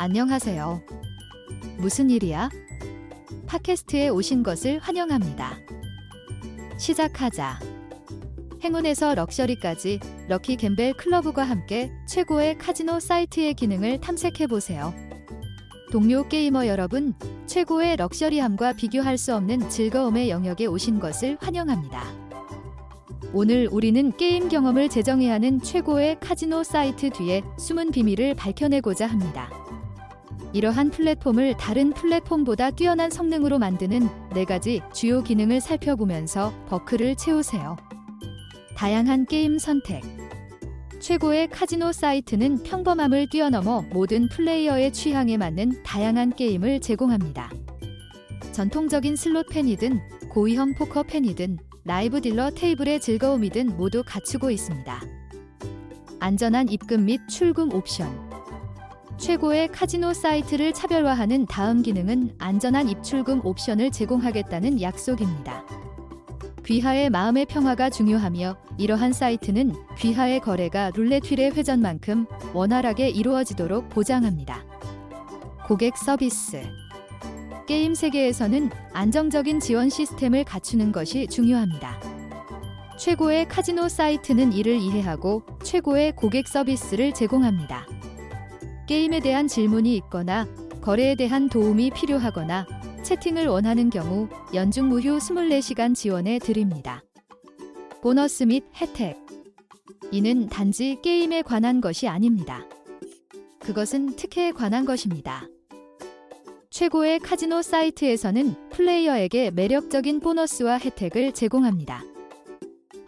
안녕하세요. 무슨 일이야? 팟캐스트에 오신 것을 환영합니다. 시작하자. 행운에서 럭셔리까지 Lucky Gamble Club과 함께 최고의 카지노 사이트의 기능을 탐색해 보세요. 동료 게이머 여러분, 최고의 럭셔리함과 비교할 수 없는 즐거움의 영역에 오신 것을 환영합니다. 오늘 우리는 게임 경험을 재정의 하는 최고의 카지노 사이트 뒤에 숨은 비밀을 밝혀내고자 합니다. 이러한 플랫폼을 다른 플랫폼보다 뛰어난 성능으로 만드는 네 가지 주요 기능을 살펴보면서 버클을 채우세요. 다양한 게임 선택. 최고의 카지노 사이트는 평범함을 뛰어넘어 모든 플레이어의 취향에 맞는 다양한 게임을 제공합니다. 전통적인 슬롯 팬이든 고위험 포커 팬이든 라이브 딜러 테이블의 즐거움이든 모두 갖추고 있습니다. 안전한 입금 및 출금 옵션. 최고의 카지노 사이트를 차별화하는 다음 기능은 안전한 입출금 옵션을 제공하겠다는 약속입니다. 귀하의 마음의 평화가 중요하며 이러한 사이트는 귀하의 거래가 룰렛 휠의 회전만큼 원활하게 이루어지도록 보장합니다. 고객 서비스 게임 세계에서는 안정적인 지원 시스템을 갖추는 것이 중요합니다. 최고의 카지노 사이트는 이를 이해하고 최고의 고객 서비스를 제공합니다. 게임에 대한 질문이 있거나 거래에 대한 도움이 필요하거나 채팅을 원하는 경우 연중 무휴 24시간 지원해 드립니다. 보너스 및 혜택. 이는 단지 게임에 관한 것이 아닙니다. 그것은 특혜에 관한 것입니다. 최고의 카지노 사이트에서는 플레이어에게 매력적인 보너스와 혜택을 제공합니다.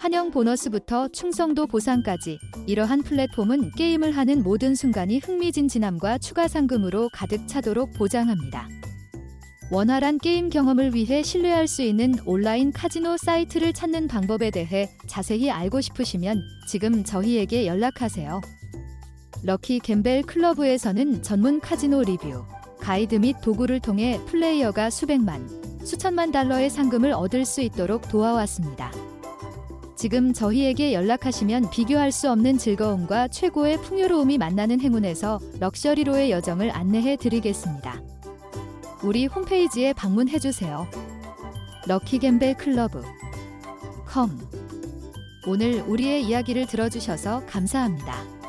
환영 보너스부터 충성도 보상까지 이러한 플랫폼은 게임을 하는 모든 순간이 흥미진진함과 추가 상금으로 가득 차도록 보장합니다. 원활한 게임 경험을 위해 신뢰할 수 있는 온라인 카지노 사이트를 찾는 방법에 대해 자세히 알고 싶으시면 지금 저희에게 연락하세요. Lucky Gamble Club에서는 전문 카지노 리뷰, 가이드 및 도구를 통해 플레이어가 수백만, 수천만 달러의 상금을 얻을 수 있도록 도와왔습니다. 지금 저희에게 연락하시면 비교할 수 없는 즐거움과 최고의 풍요로움이 만나는 행운에서 럭셔리로의 여정을 안내해 드리겠습니다. 우리 홈페이지에 방문해 주세요. Lucky Gamble Club com 오늘 우리의 이야기를 들어주셔서 감사합니다.